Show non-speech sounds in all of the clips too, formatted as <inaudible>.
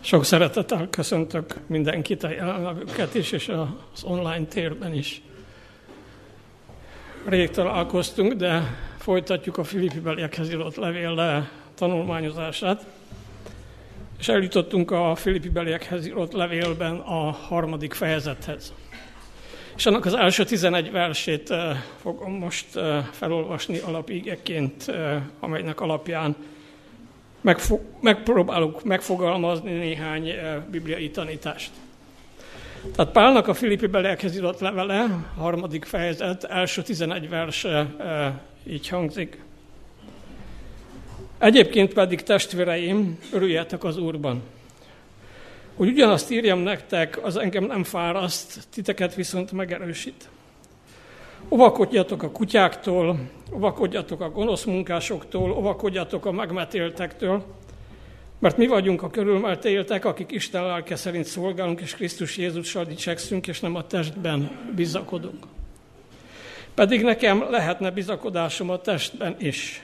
Sok szeretettel köszöntök mindenkit, a jelenlevőket is, és az online térben is. Rég találkoztunk, de folytatjuk a Filippi beliekhez írott levél tanulmányozását. És eljutottunk a Filippi beliekhez írott levélben a harmadik fejezethez. És annak az első 11 versét eh, fogom most eh, felolvasni alapígeként, eh, amelynek alapján megfo- megpróbálok megfogalmazni néhány bibliai tanítást. Tehát Pálnak a Filippi belelkez írott levele, harmadik fejezet, első 11 verse így hangzik. Egyébként pedig testvéreim, örüljetek az Úrban. Hogy ugyanazt írjam nektek, az engem nem fáraszt, titeket viszont megerősít. Ovakodjatok a kutyáktól, ovakodjatok a gonosz munkásoktól, ovakodjatok a megmetéltektől, mert mi vagyunk a körülmetéltek, akik Isten lelke szerint szolgálunk, és Krisztus Jézussal dicsekszünk, és nem a testben bizakodunk. Pedig nekem lehetne bizakodásom a testben is.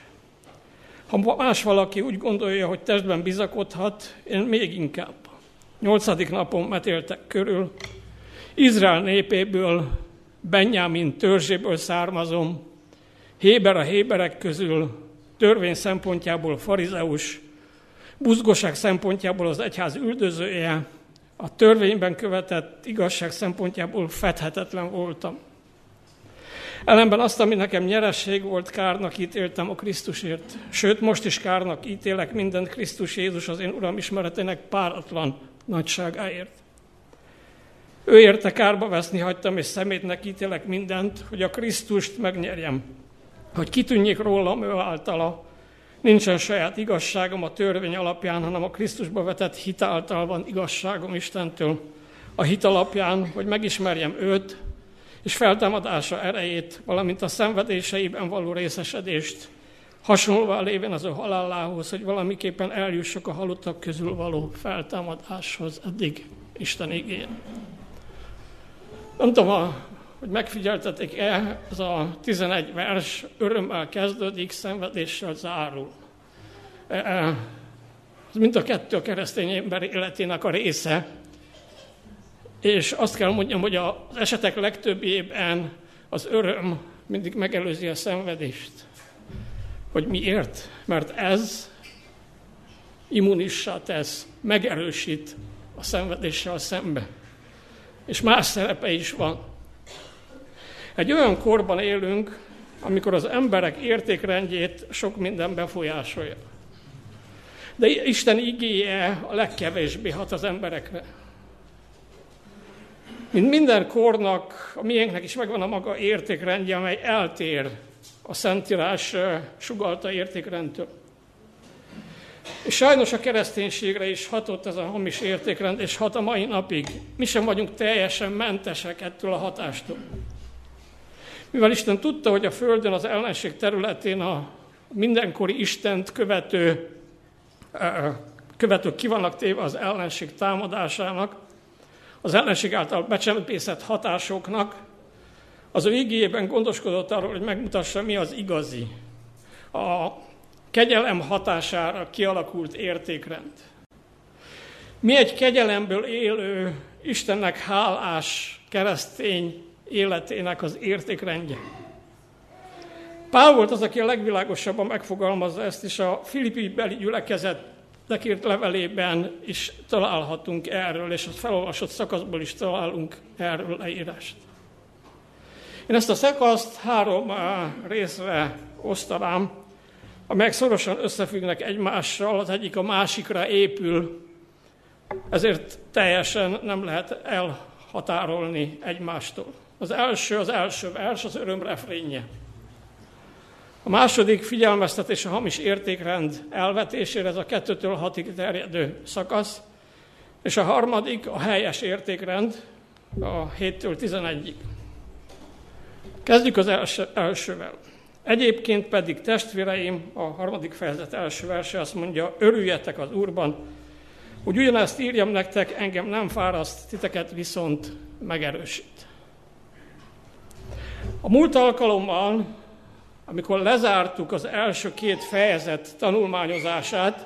Ha más valaki úgy gondolja, hogy testben bizakodhat, én még inkább. Nyolcadik napon metéltek körül, Izrael népéből, Benjamin törzséből származom, Héber a Héberek közül, törvény szempontjából farizeus, buzgosság szempontjából az egyház üldözője, a törvényben követett igazság szempontjából fedhetetlen voltam. Ellenben azt, ami nekem nyeresség volt, kárnak ítéltem a Krisztusért. Sőt, most is kárnak ítélek mindent Krisztus Jézus az én Uram ismeretének páratlan nagyságáért. Ő érte kárba veszni hagytam, és szemétnek ítélek mindent, hogy a Krisztust megnyerjem. Hogy kitűnjék rólam ő általa. Nincsen saját igazságom a törvény alapján, hanem a Krisztusba vetett hit által van igazságom Istentől. A hit alapján, hogy megismerjem őt, és feltámadása erejét, valamint a szenvedéseiben való részesedést, hasonlóan lévén az ő halálához, hogy valamiképpen eljussak a halottak közül való feltámadáshoz eddig Isten igén. Nem tudom, hogy megfigyeltetik-e, ez a 11 vers örömmel kezdődik, szenvedéssel zárul. E, e, ez mind a kettő a keresztény ember életének a része, és azt kell mondjam, hogy az esetek legtöbbében az öröm mindig megelőzi a szenvedést. Hogy miért? Mert ez immunissá tesz, megerősít a szenvedéssel szembe. És más szerepe is van. Egy olyan korban élünk, amikor az emberek értékrendjét sok minden befolyásolja. De Isten igéje a legkevésbé hat az emberekre. Mint minden kornak, a miénknek is megvan a maga értékrendje, amely eltér a Szentírás sugalta értékrendtől. Sajnos a kereszténységre is hatott ez a hamis értékrend, és hat a mai napig. Mi sem vagyunk teljesen mentesek ettől a hatástól. Mivel Isten tudta, hogy a Földön az ellenség területén a mindenkori Istent követő, követők ki vannak téve az ellenség támadásának, az ellenség által becsempészett hatásoknak, az ő igényében gondoskodott arról, hogy megmutassa, mi az igazi. A kegyelem hatására kialakult értékrend. Mi egy kegyelemből élő, Istennek hálás keresztény életének az értékrendje. Pál volt az, aki a legvilágosabban megfogalmazza ezt, és a Filippi beli gyülekezet írt levelében is találhatunk erről, és a felolvasott szakaszból is találunk erről leírást. Én ezt a szakaszt három eh, részre osztanám, amelyek szorosan összefüggnek egymással, az egyik a másikra épül, ezért teljesen nem lehet elhatárolni egymástól. Az első, az első vers, az öröm refrénje. A második figyelmeztetés a hamis értékrend elvetésére, ez a kettőtől hatig terjedő szakasz. És a harmadik a helyes értékrend, a 7-től 11-ig. Kezdjük az első, elsővel. Egyébként pedig testvéreim, a harmadik fejezet első verse azt mondja, örüljetek az Úrban, hogy ugyanezt írjam nektek, engem nem fáraszt, titeket viszont megerősít. A múlt alkalommal, amikor lezártuk az első két fejezet tanulmányozását,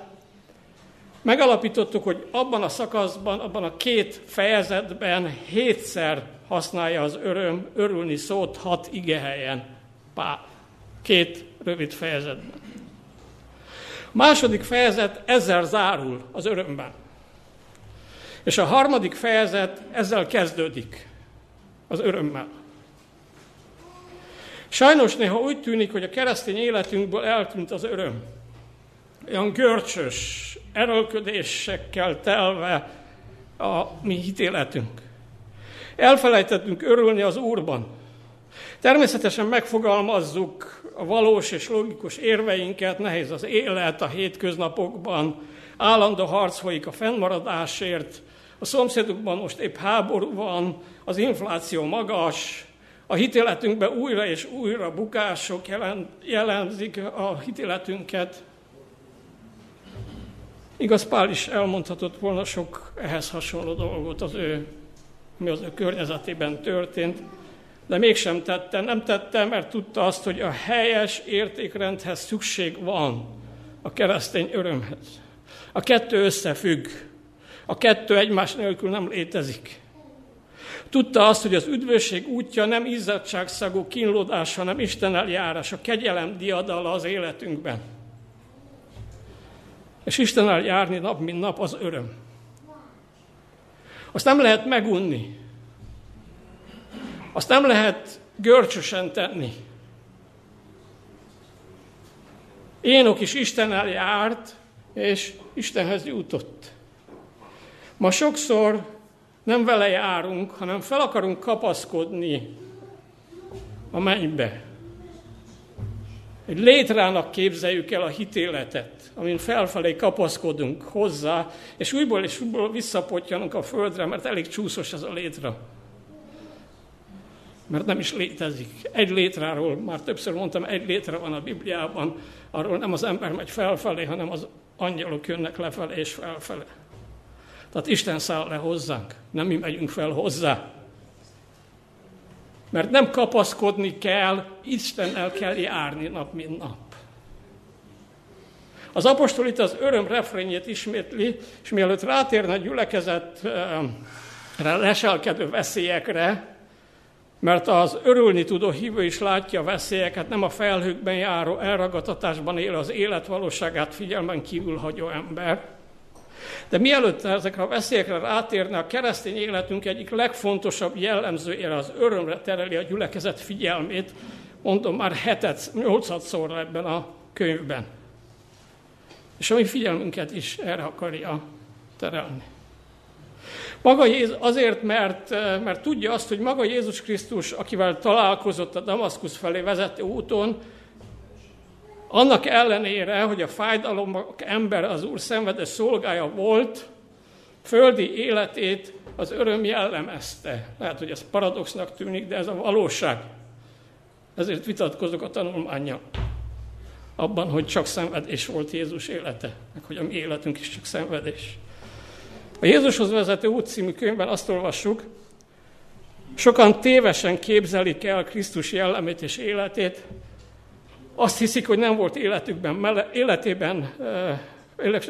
Megalapítottuk, hogy abban a szakaszban, abban a két fejezetben hétszer használja az öröm, örülni szót hat ige helyen. Pál. Két rövid fejezetben. A második fejezet ezzel zárul az örömben. És a harmadik fejezet ezzel kezdődik, az örömmel. Sajnos néha úgy tűnik, hogy a keresztény életünkből eltűnt az öröm. Olyan görcsös, erőlködésekkel telve a mi hitéletünk. Elfelejtettünk örülni az Úrban. Természetesen megfogalmazzuk a valós és logikus érveinket, nehéz az élet a hétköznapokban, állandó harc folyik a fennmaradásért, a szomszédukban most épp háború van, az infláció magas, a hitéletünkben újra és újra bukások jelen, jelenzik a hitéletünket. Igaz, Pál is elmondhatott volna sok ehhez hasonló dolgot az ő, mi az ő környezetében történt, de mégsem tette. Nem tette, mert tudta azt, hogy a helyes értékrendhez szükség van a keresztény örömhez. A kettő összefügg. A kettő egymás nélkül nem létezik. Tudta azt, hogy az üdvösség útja nem izzadságszagú kínlódás, hanem Isten eljárás, a kegyelem diadala az életünkben. És Isten járni nap, mint nap az öröm. Azt nem lehet megunni. Azt nem lehet görcsösen tenni. Énok is Istennel járt, és Istenhez jutott. Ma sokszor nem vele járunk, hanem fel akarunk kapaszkodni a mennybe. Egy létrának képzeljük el a hitéletet, amin felfelé kapaszkodunk hozzá, és újból és újból visszapotjanunk a földre, mert elég csúszos ez a létra. Mert nem is létezik. Egy létráról, már többször mondtam, egy létre van a Bibliában, arról nem az ember megy felfelé, hanem az angyalok jönnek lefelé és felfelé. Tehát Isten száll le hozzánk, nem mi megyünk fel hozzá. Mert nem kapaszkodni kell, Istennel kell járni nap, mint nap. Az apostol itt az öröm refrényét ismétli, és mielőtt rátérne a gyülekezetre leselkedő veszélyekre, mert az örülni tudó hívő is látja a veszélyeket, nem a felhőkben járó elragadtatásban él az élet valóságát figyelmen kívül hagyó ember, de mielőtt ezekre a veszélyekre rátérne, a keresztény életünk egyik legfontosabb jellemzője az örömre tereli a gyülekezet figyelmét, mondom már hetet, nyolcadszor ebben a könyvben. És a mi figyelmünket is erre akarja terelni. Maga Jézus, azért, mert, mert tudja azt, hogy maga Jézus Krisztus, akivel találkozott a Damaszkusz felé vezető úton, annak ellenére, hogy a fájdalomok ember az Úr szenvedő szolgája volt, földi életét az öröm jellemezte. Lehet, hogy ez paradoxnak tűnik, de ez a valóság. Ezért vitatkozok a tanulmánya abban, hogy csak szenvedés volt Jézus élete, meg hogy a mi életünk is csak szenvedés. A Jézushoz vezető út című könyvben azt olvassuk, sokan tévesen képzelik el Krisztus jellemét és életét, azt hiszik, hogy nem volt életükben, mele, életében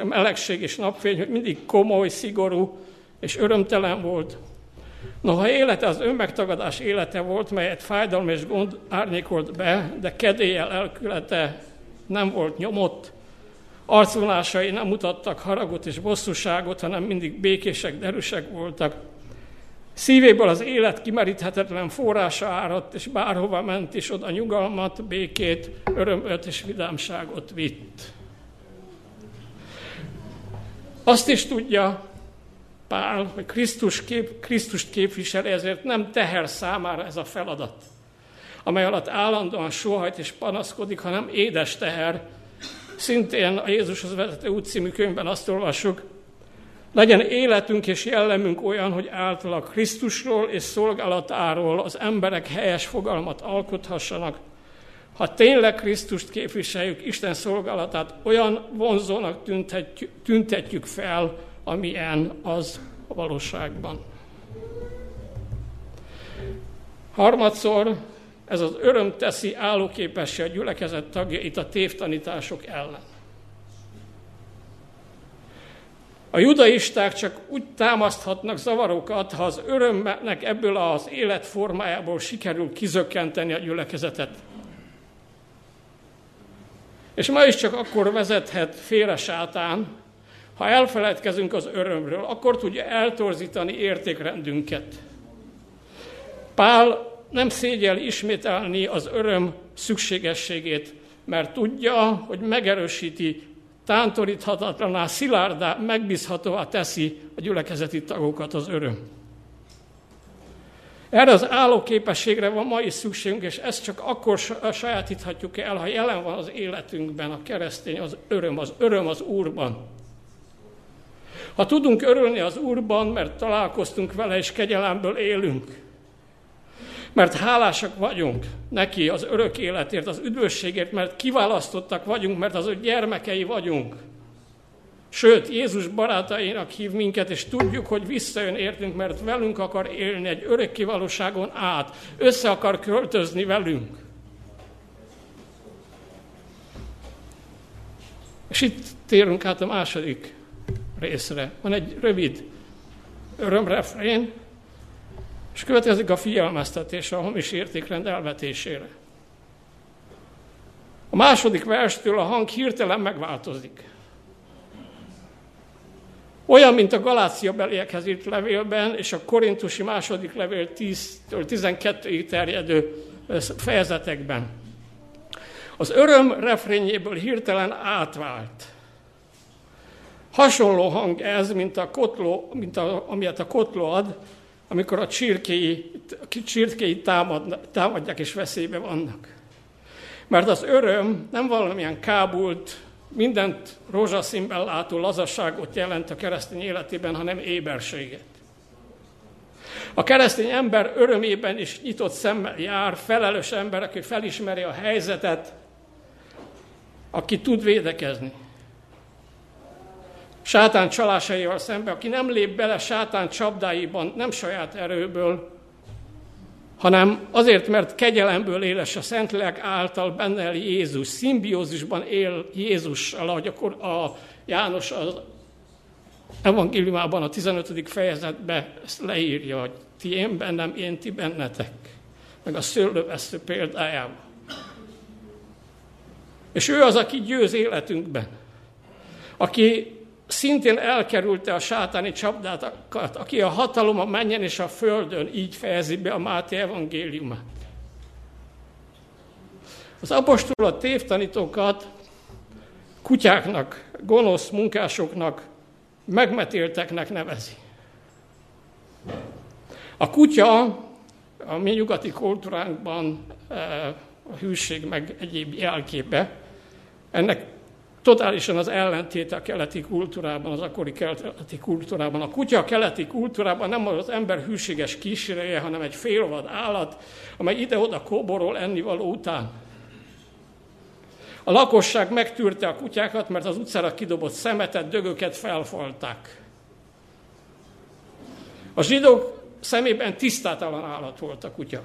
melegség és napfény, hogy mindig komoly, szigorú és örömtelen volt. Noha élete az önmegtagadás élete volt, melyet fájdalom és gond árnyékolt be, de kedéllyel elkülete nem volt nyomott, arcvonásai nem mutattak haragot és bosszúságot, hanem mindig békések, derűsek voltak. Szívéből az élet kimeríthetetlen forrása áradt, és bárhova ment is, oda nyugalmat, békét, örömöt és vidámságot vitt. Azt is tudja Pál, hogy Krisztus kép, Krisztust képviseli, ezért nem teher számára ez a feladat, amely alatt állandóan sohajt és panaszkodik, hanem édes teher. Szintén a Jézushoz vezető út című könyvben azt olvassuk, legyen életünk és jellemünk olyan, hogy általa Krisztusról és szolgálatáról az emberek helyes fogalmat alkothassanak. Ha tényleg Krisztust képviseljük, Isten szolgálatát olyan vonzónak tüntetjük, tüntetjük fel, amilyen az a valóságban. Harmadszor ez az öröm teszi állóképessé a gyülekezet tagjait a tévtanítások ellen. A judaisták csak úgy támaszthatnak zavarokat, ha az örömnek ebből az életformájából sikerül kizökkenteni a gyülekezetet. És ma is csak akkor vezethet félre sátán, ha elfeledkezünk az örömről, akkor tudja eltorzítani értékrendünket. Pál nem szégyel ismételni az öröm szükségességét, mert tudja, hogy megerősíti, tántoríthatatlaná, szilárdá, megbízhatóvá teszi a gyülekezeti tagokat az öröm. Erre az állóképességre van ma is szükségünk, és ezt csak akkor sajátíthatjuk el, ha jelen van az életünkben a keresztény, az öröm, az öröm az Úrban. Ha tudunk örülni az Úrban, mert találkoztunk vele, és kegyelemből élünk, mert hálásak vagyunk neki az örök életért, az üdvösségért, mert kiválasztottak vagyunk, mert az ő gyermekei vagyunk. Sőt, Jézus barátainak hív minket, és tudjuk, hogy visszajön értünk, mert velünk akar élni egy örök kivalóságon át, össze akar költözni velünk. És itt térünk át a második részre. Van egy rövid örömrefrén, és következik a figyelmeztetés a hamis értékrend elvetésére. A második verstől a hang hirtelen megváltozik. Olyan, mint a Galácia beliekhez írt levélben, és a korintusi második levél 10-től 12-ig terjedő fejezetekben. Az öröm refrényéből hirtelen átvált. Hasonló hang ez, mint, a kotló, mint a, amilyet a kotló ad, amikor a csirkéi, csirkéi támad, támadják és veszélybe vannak. Mert az öröm nem valamilyen kábult, mindent rózsaszínben látó lazasságot jelent a keresztény életében, hanem éberséget. A keresztény ember örömében is nyitott szemmel jár, felelős ember, aki felismeri a helyzetet, aki tud védekezni sátán csalásaival szembe, aki nem lép bele sátán csapdáiban, nem saját erőből, hanem azért, mert kegyelemből éles a Szentlélek által benne Jézus, szimbiózisban él Jézussal, ahogy akkor a János az evangéliumában a 15. fejezetben ezt leírja, hogy ti én bennem, én ti bennetek, meg a szőlővesztő példájában. És ő az, aki győz életünkben, aki szintén elkerülte a sátáni csapdákat, aki a hatalom a menjen és a földön, így fejezi be a Máté evangéliumát. Az apostol a tévtanítókat kutyáknak, gonosz munkásoknak, megmetélteknek nevezi. A kutya a mi nyugati kultúránkban eh, a hűség meg egyéb jelképe. Ennek totálisan az ellentéte a keleti kultúrában, az akkori keleti kultúrában. A kutya a keleti kultúrában nem az ember hűséges kísérője, hanem egy félvad állat, amely ide-oda kóborol ennivaló után. A lakosság megtűrte a kutyákat, mert az utcára kidobott szemetet, dögöket felfalták. A zsidók szemében tisztátalan állat volt a kutya.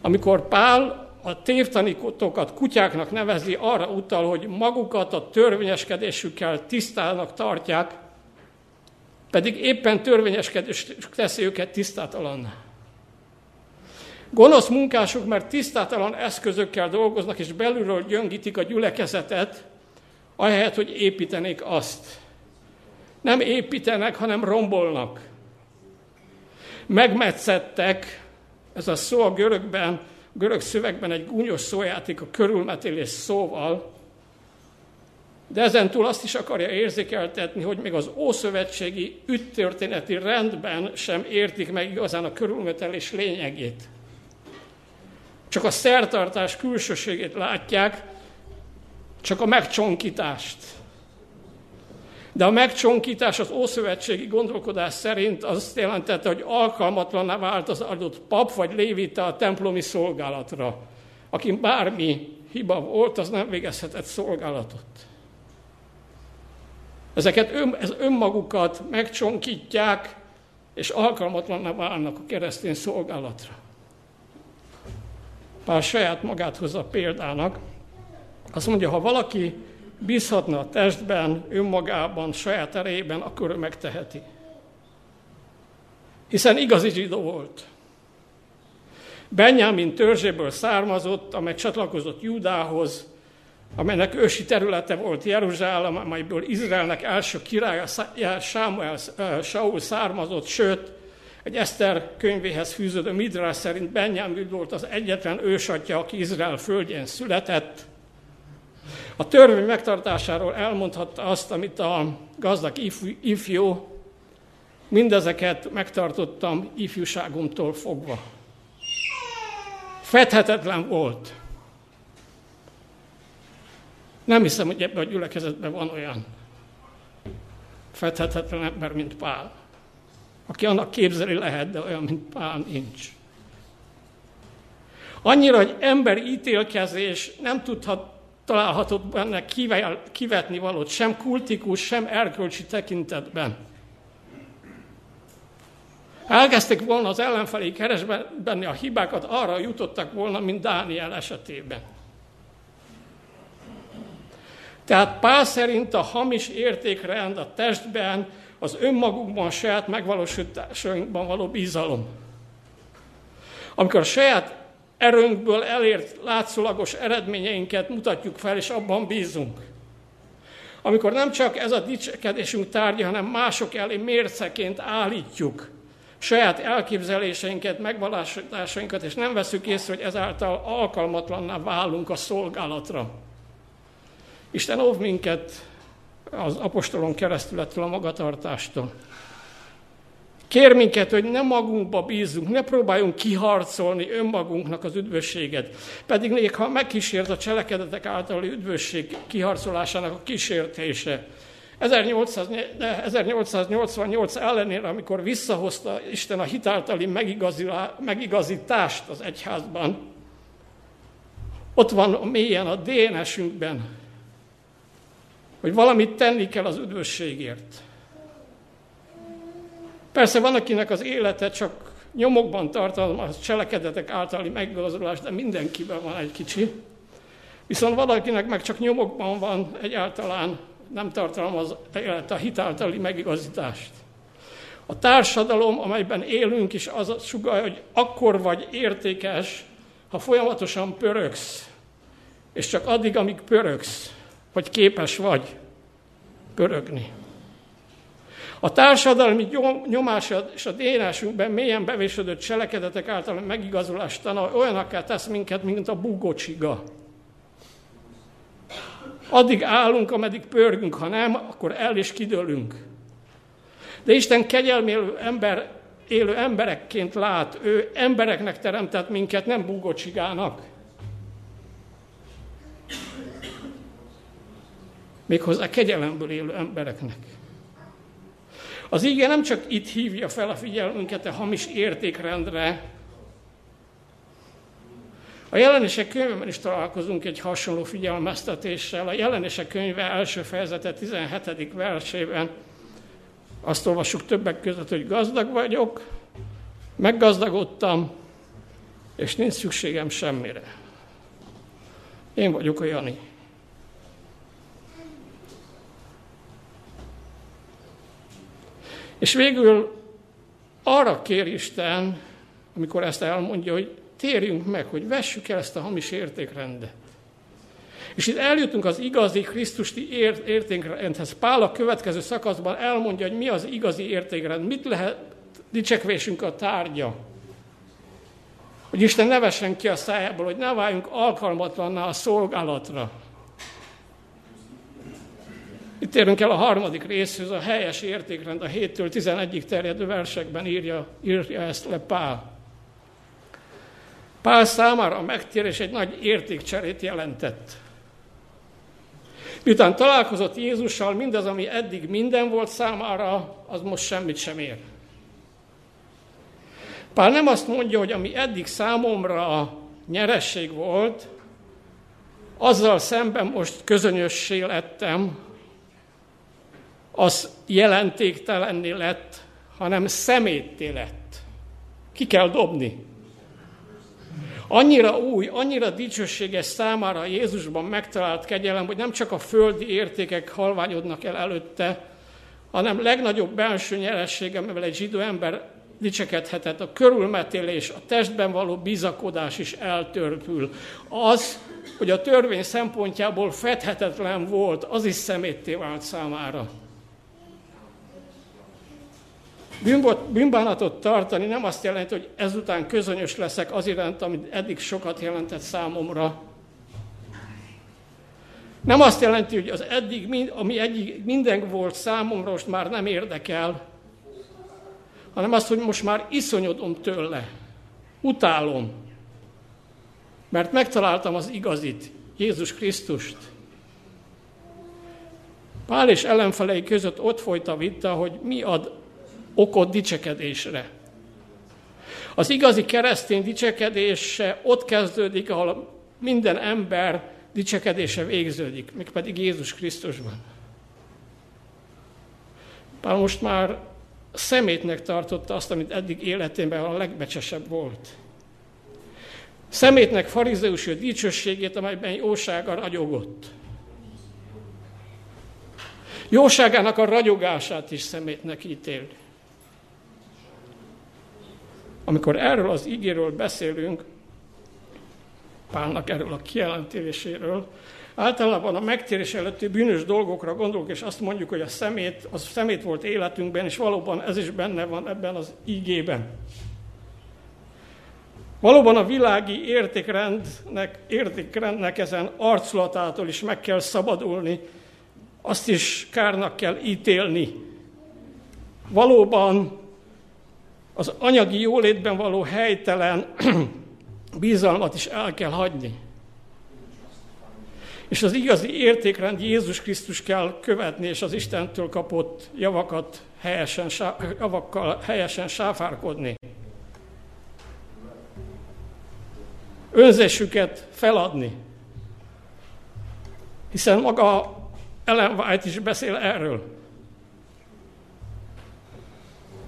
Amikor Pál a tévtanítókat kutyáknak nevezi, arra utal, hogy magukat a törvényeskedésükkel tisztának tartják, pedig éppen törvényeskedés teszi őket tisztátalan. Gonosz munkások, mert tisztátalan eszközökkel dolgoznak, és belülről gyöngítik a gyülekezetet, ahelyett, hogy építenék azt. Nem építenek, hanem rombolnak. Megmetszettek, ez a szó a görögben görög szövegben egy gúnyos szójáték a körülmetélés szóval, de ezen túl azt is akarja érzékeltetni, hogy még az ószövetségi üttörténeti rendben sem értik meg igazán a körülmetelés lényegét. Csak a szertartás külsőségét látják, csak a megcsonkítást. De a megcsonkítás az ószövetségi gondolkodás szerint azt jelentette, hogy alkalmatlanná vált az adott pap vagy lévite a templomi szolgálatra. Aki bármi hiba volt, az nem végezhetett szolgálatot. Ezeket ön, ez önmagukat megcsonkítják, és alkalmatlanná válnak a keresztény szolgálatra. Pár saját magát hozza példának. Azt mondja, ha valaki bízhatna a testben, önmagában, saját erejében, akkor ő megteheti. Hiszen igazi zsidó volt. Benjamin törzséből származott, amely csatlakozott Júdához, amelynek ősi területe volt Jeruzsálem, amelyből Izraelnek első királya Sámuel, Saul származott, sőt, egy Eszter könyvéhez fűződő Midrás szerint Benjamin volt az egyetlen ősatja, aki Izrael földjén született. A törvény megtartásáról elmondhatta azt, amit a gazdag ifjú, ifjú mindezeket megtartottam ifjúságomtól fogva. Fedhetetlen volt. Nem hiszem, hogy ebben a gyülekezetben van olyan fedhetetlen ember, mint Pál. Aki annak képzeli lehet, de olyan, mint Pál nincs. Annyira, hogy emberi ítélkezés nem tudhat, találhatott benne kivetni valót, sem kultikus, sem erkölcsi tekintetben. Ha elkezdték volna az ellenfelé keresbenni a hibákat, arra jutottak volna, mint Dániel esetében. Tehát Pál szerint a hamis értékrend a testben, az önmagunkban, a saját megvalósításainkban való bizalom. Amikor a saját erőnkből elért látszólagos eredményeinket mutatjuk fel, és abban bízunk. Amikor nem csak ez a dicsekedésünk tárgya, hanem mások elé mérceként állítjuk saját elképzeléseinket, megvalósításainkat, és nem veszük észre, hogy ezáltal alkalmatlanná válunk a szolgálatra. Isten óv minket az apostolon keresztül ettől a magatartástól. Kér minket, hogy ne magunkba bízunk, ne próbáljunk kiharcolni önmagunknak az üdvösséget. Pedig néha megkísért a cselekedetek általi üdvösség kiharcolásának a kísértése. 1888 ellenére, amikor visszahozta Isten a hitáltali megigazítást az egyházban, ott van a mélyen a DNS-ünkben, hogy valamit tenni kell az üdvösségért. Persze van, akinek az élete csak nyomokban tartalmaz cselekedetek általi meggazolás, de mindenkiben van egy kicsi. Viszont valakinek meg csak nyomokban van egyáltalán nem tartalmaz a hitáltali megigazítást. A társadalom, amelyben élünk is, az sugalja, hogy akkor vagy értékes, ha folyamatosan pörögsz, és csak addig, amíg pörögsz, vagy képes vagy pörögni. A társadalmi nyomás és a dénásünkben mélyen bevésődött cselekedetek által megigazolást olyanakká tesz minket, mint a bugocsiga. Addig állunk, ameddig pörgünk, ha nem, akkor el is kidőlünk. De Isten kegyelmélő ember, élő emberekként lát, ő embereknek teremtett minket, nem búgocsigának. Méghozzá kegyelemből élő embereknek. Az íge nem csak itt hívja fel a figyelmünket a hamis értékrendre, a jelenések könyvben is találkozunk egy hasonló figyelmeztetéssel. A jelenések könyve első fejezete 17. versében azt olvassuk többek között, hogy gazdag vagyok, meggazdagodtam, és nincs szükségem semmire. Én vagyok a Jani. És végül arra kér Isten, amikor ezt elmondja, hogy térjünk meg, hogy vessük el ezt a hamis értékrendet. És itt eljutunk az igazi Krisztusi értékrendhez. Pál a következő szakaszban elmondja, hogy mi az igazi értékrend, mit lehet dicsekvésünk a tárgya. Hogy Isten ne vessen ki a szájából, hogy ne váljunk alkalmatlanná a szolgálatra. Itt érünk el a harmadik részhöz, a helyes értékrend, a 7-től 11-ig terjedő versekben írja, írja ezt le Pál. Pál számára a megtérés egy nagy értékcserét jelentett. Miután találkozott Jézussal, mindaz, ami eddig minden volt számára, az most semmit sem ér. Pál nem azt mondja, hogy ami eddig számomra nyeresség volt, azzal szemben most közönössé lettem, az jelentéktelenné lett, hanem szemétté lett. Ki kell dobni. Annyira új, annyira dicsőséges számára Jézusban megtalált kegyelem, hogy nem csak a földi értékek halványodnak el előtte, hanem legnagyobb belső nyeressége, amivel egy zsidó ember dicsekedhetett, a körülmetélés, a testben való bizakodás is eltörpül. Az, hogy a törvény szempontjából fedhetetlen volt, az is szemétté vált számára. Bűnbánatot tartani nem azt jelenti, hogy ezután közönyös leszek az iránt, amit eddig sokat jelentett számomra. Nem azt jelenti, hogy az eddig, ami eddig minden volt számomra, most már nem érdekel, hanem azt, hogy most már iszonyodom tőle. Utálom. Mert megtaláltam az igazit, Jézus Krisztust. Pál és ellenfelei között ott folyt a vita, hogy mi ad okot dicsekedésre. Az igazi keresztény dicsekedése ott kezdődik, ahol minden ember dicsekedése végződik, mégpedig Jézus Krisztusban. Pál most már szemétnek tartotta azt, amit eddig életében a legbecsesebb volt. Szemétnek farizeus dicsőségét, amelyben jósága ragyogott. Jóságának a ragyogását is szemétnek ítél. Amikor erről az ígéről beszélünk, Pálnak erről a kijelentéséről, általában a megtérés előtti bűnös dolgokra gondolunk, és azt mondjuk, hogy a szemét, az szemét volt életünkben, és valóban ez is benne van ebben az ígében. Valóban a világi értékrendnek, értékrendnek ezen arculatától is meg kell szabadulni, azt is kárnak kell ítélni. Valóban az anyagi jólétben való helytelen <clears throat> bizalmat is el kell hagyni. És az igazi értékrend Jézus Krisztus kell követni, és az Istentől kapott javakat helyesen, javakkal helyesen sáfárkodni. Önzésüket feladni. Hiszen maga Ellen White is beszél erről.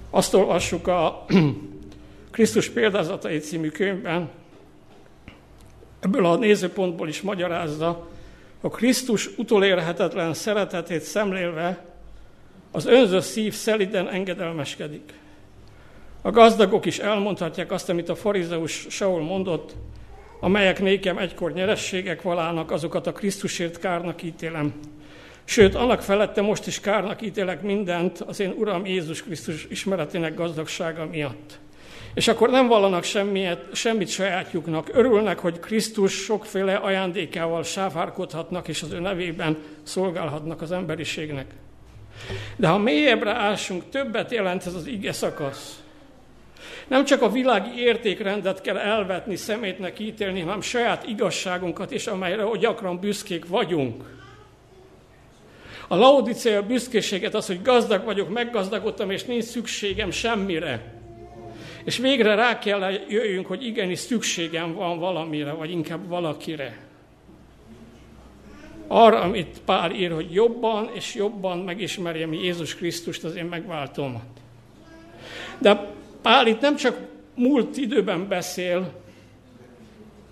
Azt olvassuk a <clears throat> Krisztus példázatai című könyvben, ebből a nézőpontból is magyarázza, a Krisztus utolérhetetlen szeretetét szemlélve az önző szív szeliden engedelmeskedik. A gazdagok is elmondhatják azt, amit a farizeus Saul mondott, amelyek nékem egykor nyerességek valának, azokat a Krisztusért kárnak ítélem. Sőt, annak felette most is kárnak ítélek mindent az én Uram Jézus Krisztus ismeretének gazdagsága miatt. És akkor nem vallanak semmit, semmit sajátjuknak. Örülnek, hogy Krisztus sokféle ajándékával sáfárkodhatnak, és az ő nevében szolgálhatnak az emberiségnek. De ha mélyebbre ásunk, többet jelent ez az ige szakasz. Nem csak a világi értékrendet kell elvetni, szemétnek ítélni, hanem saját igazságunkat is, amelyre gyakran büszkék vagyunk. A laudicea büszkéséget az, hogy gazdag vagyok, meggazdagodtam, és nincs szükségem semmire. És végre rá kell jöjjünk, hogy igenis szükségem van valamire, vagy inkább valakire. Arra, amit Pál ír, hogy jobban és jobban megismerjem Jézus Krisztust, az én megváltomat. De Pál itt nem csak múlt időben beszél,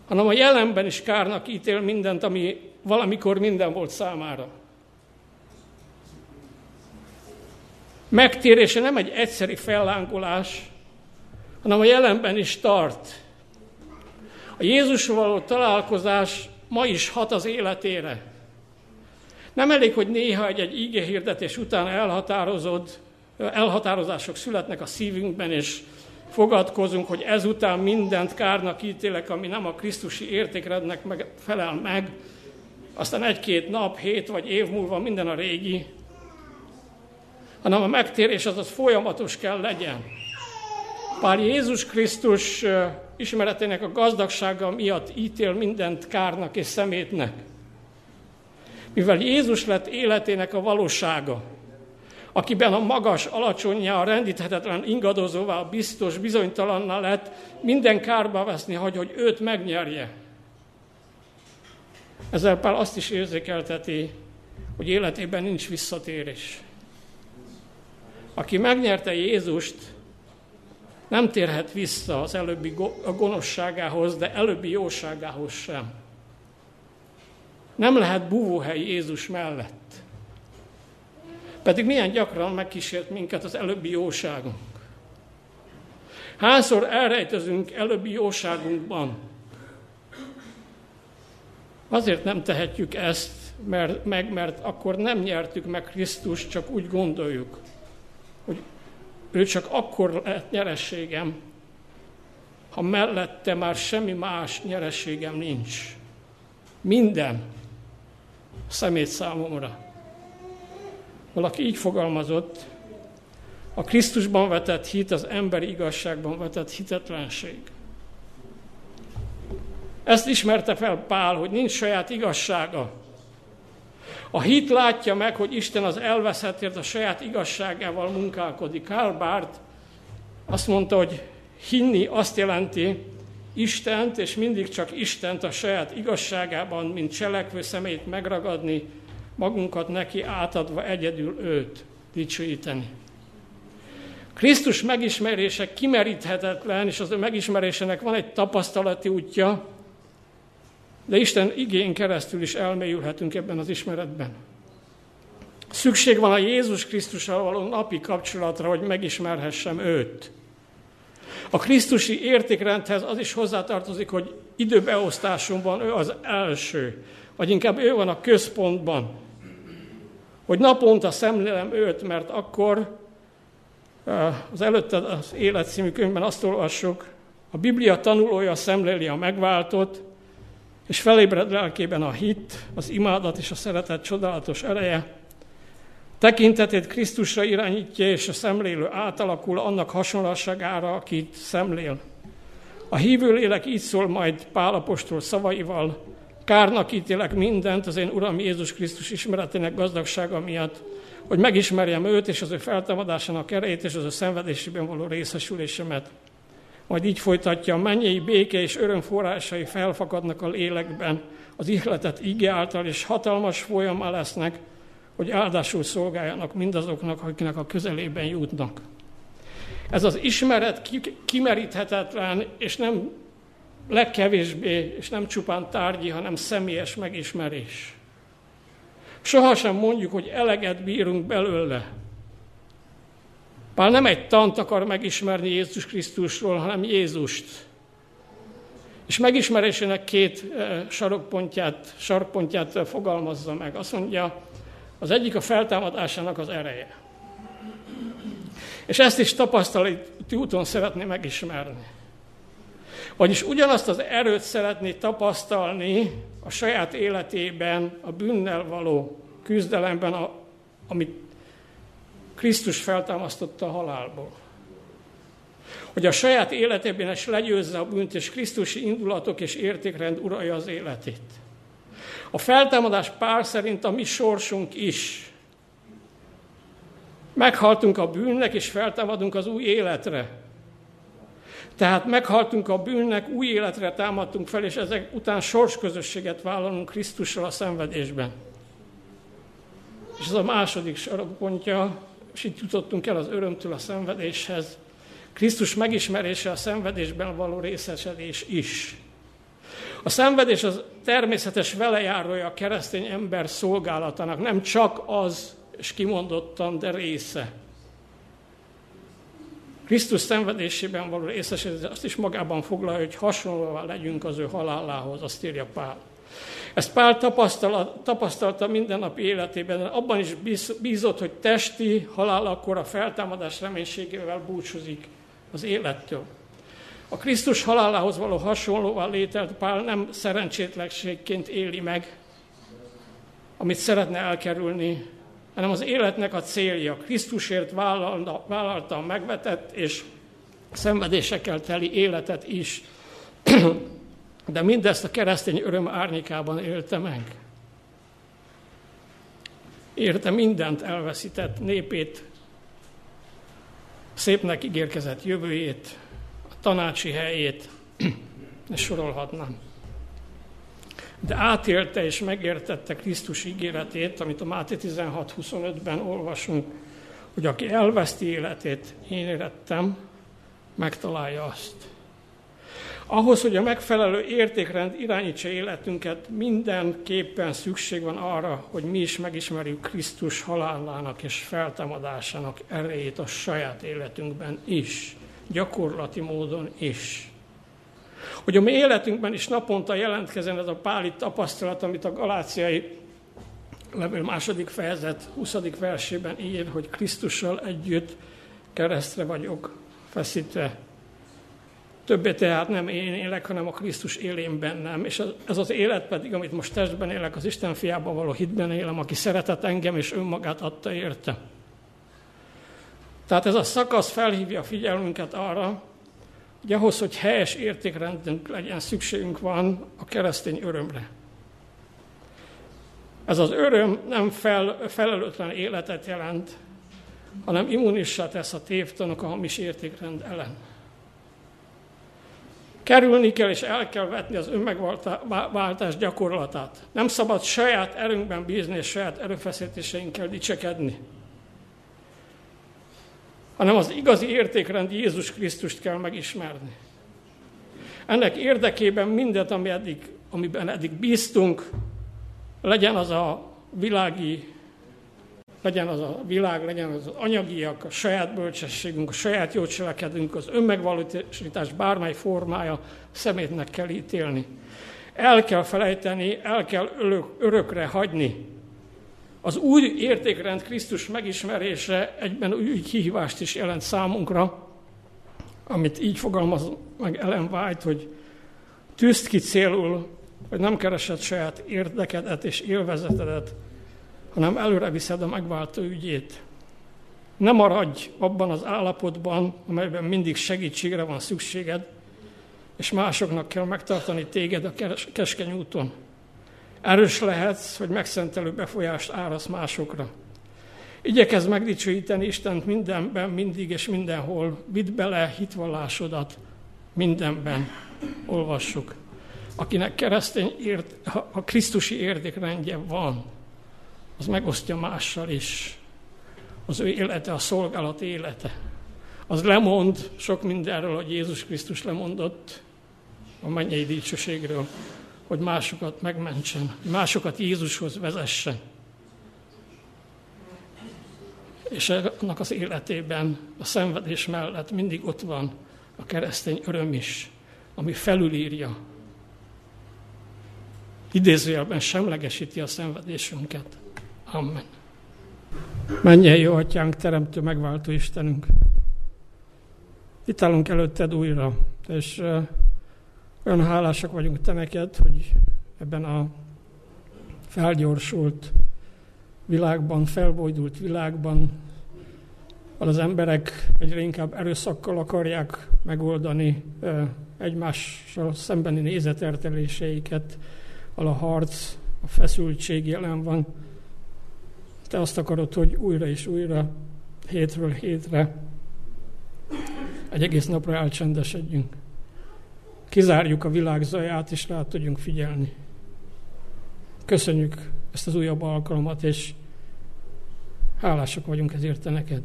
hanem a jelenben is kárnak ítél mindent, ami valamikor minden volt számára. Megtérése nem egy egyszeri fellángolás, hanem a jelenben is tart. A Jézus való találkozás ma is hat az életére. Nem elég, hogy néha egy-egy íge hirdetés után elhatározod, elhatározások születnek a szívünkben, és fogadkozunk, hogy ezután mindent kárnak ítélek, ami nem a Krisztusi értékrendnek meg, felel meg, aztán egy-két nap, hét vagy év múlva minden a régi, hanem a megtérés az az folyamatos kell legyen. Pál Jézus Krisztus ismeretének a gazdagsága miatt ítél mindent kárnak és szemétnek. Mivel Jézus lett életének a valósága, akiben a magas, alacsonyja, a rendíthetetlen ingadozóvá, a biztos, bizonytalanná lett, minden kárba veszni hagy, hogy őt megnyerje. Ezzel Pál azt is érzékelteti, hogy életében nincs visszatérés. Aki megnyerte Jézust, nem térhet vissza az előbbi a gonoszságához, de előbbi jóságához sem. Nem lehet búvóhely Jézus mellett. Pedig milyen gyakran megkísért minket az előbbi jóságunk. Hányszor elrejtezünk előbbi jóságunkban? Azért nem tehetjük ezt mert, meg, mert akkor nem nyertük meg Krisztus, csak úgy gondoljuk, hogy ő csak akkor lehet nyerességem, ha mellette már semmi más nyerességem nincs. Minden szemét számomra. Valaki így fogalmazott, a Krisztusban vetett hit az emberi igazságban vetett hitetlenség. Ezt ismerte fel Pál, hogy nincs saját igazsága. A hit látja meg, hogy Isten az elveszettért a saját igazságával munkálkodik. Karl Barth azt mondta, hogy hinni azt jelenti, Istent, és mindig csak Istent a saját igazságában, mint cselekvő szemét megragadni, magunkat neki átadva egyedül őt dicsőíteni. Krisztus megismerése kimeríthetetlen, és az ő megismerésének van egy tapasztalati útja, de Isten igén keresztül is elmélyülhetünk ebben az ismeretben. Szükség van a Jézus Krisztussal való napi kapcsolatra, hogy megismerhessem őt. A Krisztusi értékrendhez az is hozzátartozik, hogy időbeosztásunkban ő az első, vagy inkább ő van a központban. Hogy naponta szemlélem őt, mert akkor eh, az előtte az Élet című könyvben azt olvassuk, a Biblia tanulója szemléli a megváltott, és felébred lelkében a hit, az imádat és a szeretet csodálatos ereje, tekintetét Krisztusra irányítja, és a szemlélő átalakul annak hasonlóságára, akit szemlél. A hívő lélek így szól majd Pálapostól szavaival, kárnak ítélek mindent az én Uram Jézus Krisztus ismeretének gazdagsága miatt, hogy megismerjem őt és az ő feltámadásának erejét és az ő szenvedésében való részesülésemet majd így folytatja, a mennyei béke és öröm forrásai felfakadnak a lélekben, az ihletet ige által, és hatalmas folyamá lesznek, hogy áldásul szolgáljanak mindazoknak, akiknek a közelében jutnak. Ez az ismeret kimeríthetetlen, és nem legkevésbé, és nem csupán tárgyi, hanem személyes megismerés. Sohasem mondjuk, hogy eleget bírunk belőle, Pál nem egy tant akar megismerni Jézus Krisztusról, hanem Jézust. És megismerésének két eh, sarokpontját, sarokpontját fogalmazza meg. Azt mondja, az egyik a feltámadásának az ereje. És ezt is tapasztalati úton szeretné megismerni. Vagyis ugyanazt az erőt szeretné tapasztalni a saját életében, a bűnnel való küzdelemben, amit Krisztus feltámasztotta a halálból. Hogy a saját életében is legyőzze a bűnt, és Krisztusi indulatok és értékrend uralja az életét. A feltámadás pár szerint a mi sorsunk is. Meghaltunk a bűnnek, és feltámadunk az új életre. Tehát meghaltunk a bűnnek, új életre támadtunk fel, és ezek után sorsközösséget vállalunk Krisztussal a szenvedésben. És ez a második sarokpontja és itt jutottunk el az örömtől a szenvedéshez. Krisztus megismerése a szenvedésben való részesedés is. A szenvedés az természetes velejárója a keresztény ember szolgálatának, nem csak az, és kimondottan, de része. Krisztus szenvedésében való részesedés azt is magában foglalja, hogy hasonlóan legyünk az ő halálához, azt írja Pál. Ezt Pál tapasztalta mindennapi életében, abban is bízott, hogy testi halálakor a feltámadás reménységével búcsúzik az élettől. A Krisztus halálához való hasonlóval lételt Pál nem szerencsétlenségként éli meg, amit szeretne elkerülni, hanem az életnek a célja. Krisztusért vállalta, vállalta a megvetett és szenvedésekkel teli életet is. <clears throat> De mindezt a keresztény öröm árnyékában élte meg. Érte mindent elveszített népét, szépnek ígérkezett jövőjét, a tanácsi helyét, <clears throat> és sorolhatnám. De átélte és megértette Krisztus ígéretét, amit a Máté 16.25-ben olvasunk, hogy aki elveszti életét, én érettem, megtalálja azt. Ahhoz, hogy a megfelelő értékrend irányítsa életünket, mindenképpen szükség van arra, hogy mi is megismerjük Krisztus halálának és feltámadásának erejét a saját életünkben is, gyakorlati módon is. Hogy a mi életünkben is naponta jelentkezzen ez a páli tapasztalat, amit a galáciai levél második fejezet 20. versében ír, hogy Krisztussal együtt keresztre vagyok feszítve. Többé tehát nem én élek, hanem a Krisztus élén bennem. És ez az élet pedig, amit most testben élek, az Isten fiában való hitben élem, aki szeretett engem és önmagát adta érte. Tehát ez a szakasz felhívja a figyelmünket arra, hogy ahhoz, hogy helyes értékrendünk legyen, szükségünk van a keresztény örömre. Ez az öröm nem fel, felelőtlen életet jelent, hanem immunissá tesz a tévtanok a hamis értékrend ellen. Kerülni kell és el kell vetni az önmegváltás gyakorlatát. Nem szabad saját erőnkben bízni és saját erőfeszítéseinkkel dicsekedni. Hanem az igazi értékrend Jézus Krisztust kell megismerni. Ennek érdekében mindent, ami eddig, amiben eddig bíztunk, legyen az a világi, legyen az a világ, legyen az, az anyagiak, a saját bölcsességünk, a saját jó cselekedünk, az önmegvalósítás bármely formája szemétnek kell ítélni. El kell felejteni, el kell örökre hagyni. Az új értékrend Krisztus megismerése egyben új kihívást is jelent számunkra, amit így fogalmaz meg Ellen White, hogy tűzt ki célul hogy nem keresed saját érdekedet és élvezetedet, hanem előre viszed a megváltó ügyét. Ne maradj abban az állapotban, amelyben mindig segítségre van szükséged, és másoknak kell megtartani téged a keskeny úton. Erős lehetsz, hogy megszentelő befolyást árasz másokra. Igyekezz megdicsőíteni Istent mindenben, mindig és mindenhol. Vidd bele hitvallásodat mindenben. Olvassuk akinek keresztény ért, a Krisztusi értékrendje van, az megosztja mással is. Az ő élete, a szolgálat élete. Az lemond sok mindenről, hogy Jézus Krisztus lemondott a mennyei dicsőségről, hogy másokat megmentsen, másokat Jézushoz vezessen. És annak az életében a szenvedés mellett mindig ott van a keresztény öröm is, ami felülírja idézőjelben semlegesíti a szenvedésünket. Amen. Menjen jó atyánk, teremtő, megváltó Istenünk. Itt állunk előtted újra, és olyan hálásak vagyunk te neked, hogy ebben a felgyorsult világban, felbojdult világban, az emberek egyre inkább erőszakkal akarják megoldani egymással szembeni nézeterteléseiket, ahol a harc, a feszültség jelen van. Te azt akarod, hogy újra és újra, hétről hétre egy egész napra elcsendesedjünk. Kizárjuk a világ zaját, és rá tudjunk figyelni. Köszönjük ezt az újabb alkalmat, és hálásak vagyunk ezért te neked.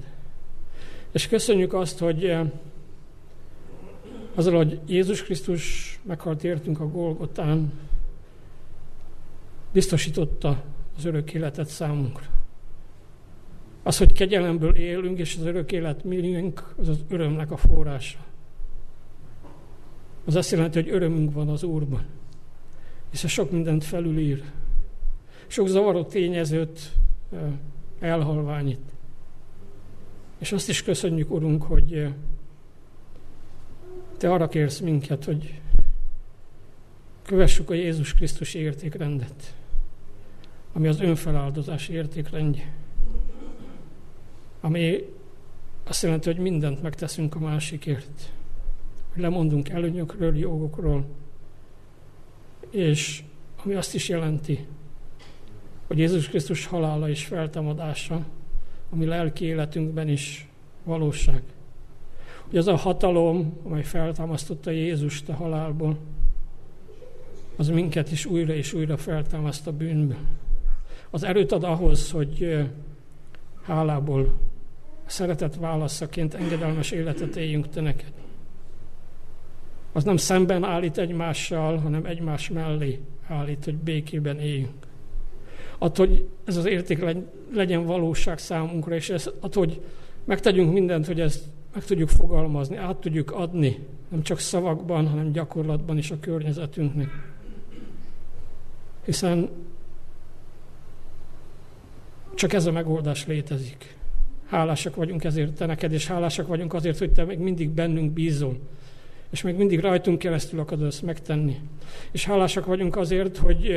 És köszönjük azt, hogy eh, azzal, hogy Jézus Krisztus meghalt értünk a Golgotán, biztosította az örök életet számunkra. Az, hogy kegyelemből élünk, és az örök élet miénk, az az örömnek a forrása. Az azt jelenti, hogy örömünk van az Úrban. Hiszen sok mindent felülír. Sok zavaró tényezőt elhalványít. És azt is köszönjük, Urunk, hogy Te arra kérsz minket, hogy kövessük a Jézus Krisztus értékrendet ami az önfeláldozás értékrendje. Ami azt jelenti, hogy mindent megteszünk a másikért. Lemondunk előnyökről, jogokról, és ami azt is jelenti, hogy Jézus Krisztus halála és feltámadása, ami lelki életünkben is valóság. Hogy az a hatalom, amely feltámasztotta Jézust a halálból, az minket is újra és újra feltámaszt a bűnből az erőt ad ahhoz, hogy hálából szeretett válaszaként engedelmes életet éljünk te neked. az nem szemben állít egymással, hanem egymás mellé állít, hogy békében éljünk. Attól, hogy ez az érték legyen valóság számunkra, és ez, attól, hogy megtegyünk mindent, hogy ezt meg tudjuk fogalmazni, át tudjuk adni, nem csak szavakban, hanem gyakorlatban is a környezetünknek. Hiszen csak ez a megoldás létezik. Hálásak vagyunk ezért te neked, és hálásak vagyunk azért, hogy te még mindig bennünk bízol, és még mindig rajtunk keresztül akarod ezt megtenni. És hálásak vagyunk azért, hogy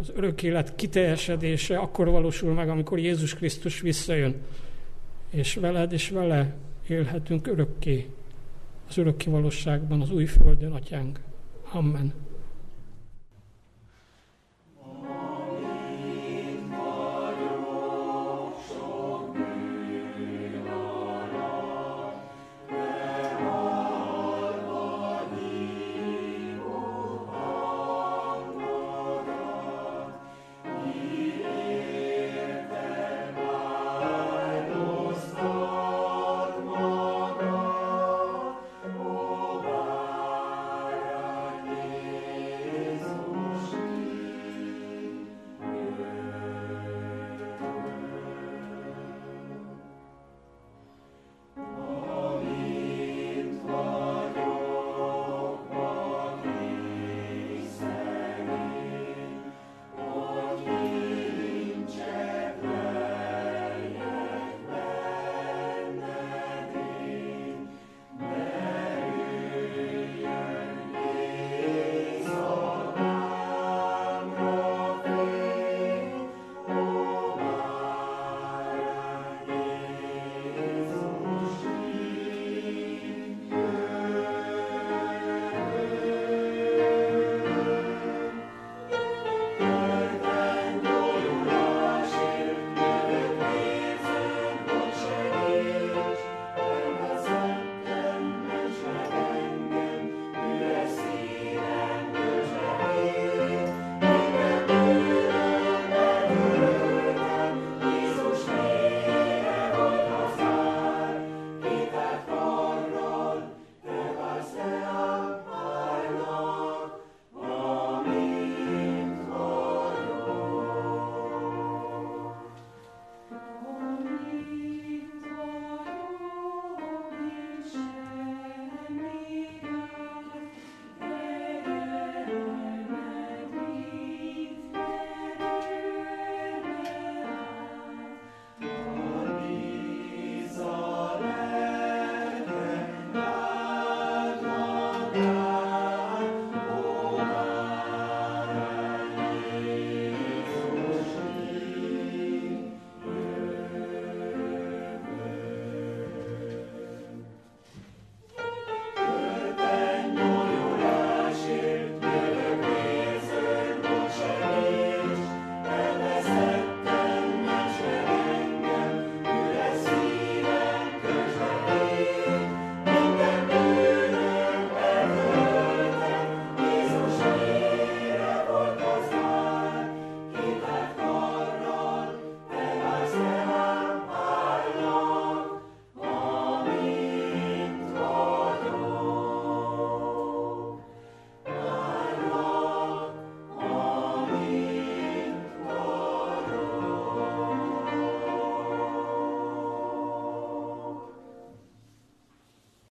az örök élet kiteljesedése akkor valósul meg, amikor Jézus Krisztus visszajön, és veled és vele élhetünk örökké, az örökké valóságban, az új földön, atyánk. Amen.